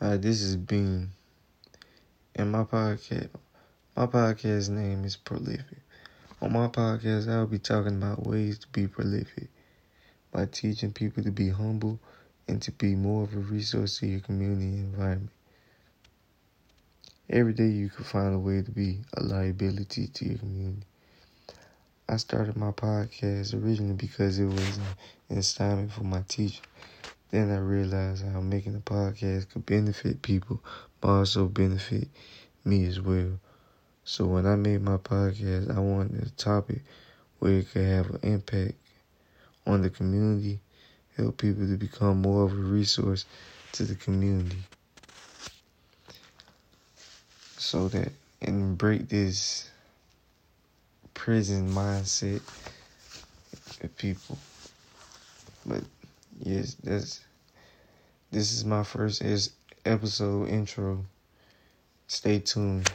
Hi, this is Bean. And my podcast, my podcast name is Prolific. On my podcast, I'll be talking about ways to be prolific by teaching people to be humble and to be more of a resource to your community environment. Every day you can find a way to be a liability to your community. I started my podcast originally because it was an assignment for my teacher. Then I realized how making a podcast could benefit people, but also benefit me as well. So when I made my podcast, I wanted a topic where it could have an impact on the community, help people to become more of a resource to the community. So that and break this prison mindset of people. But yes, that's this is my first episode intro. Stay tuned.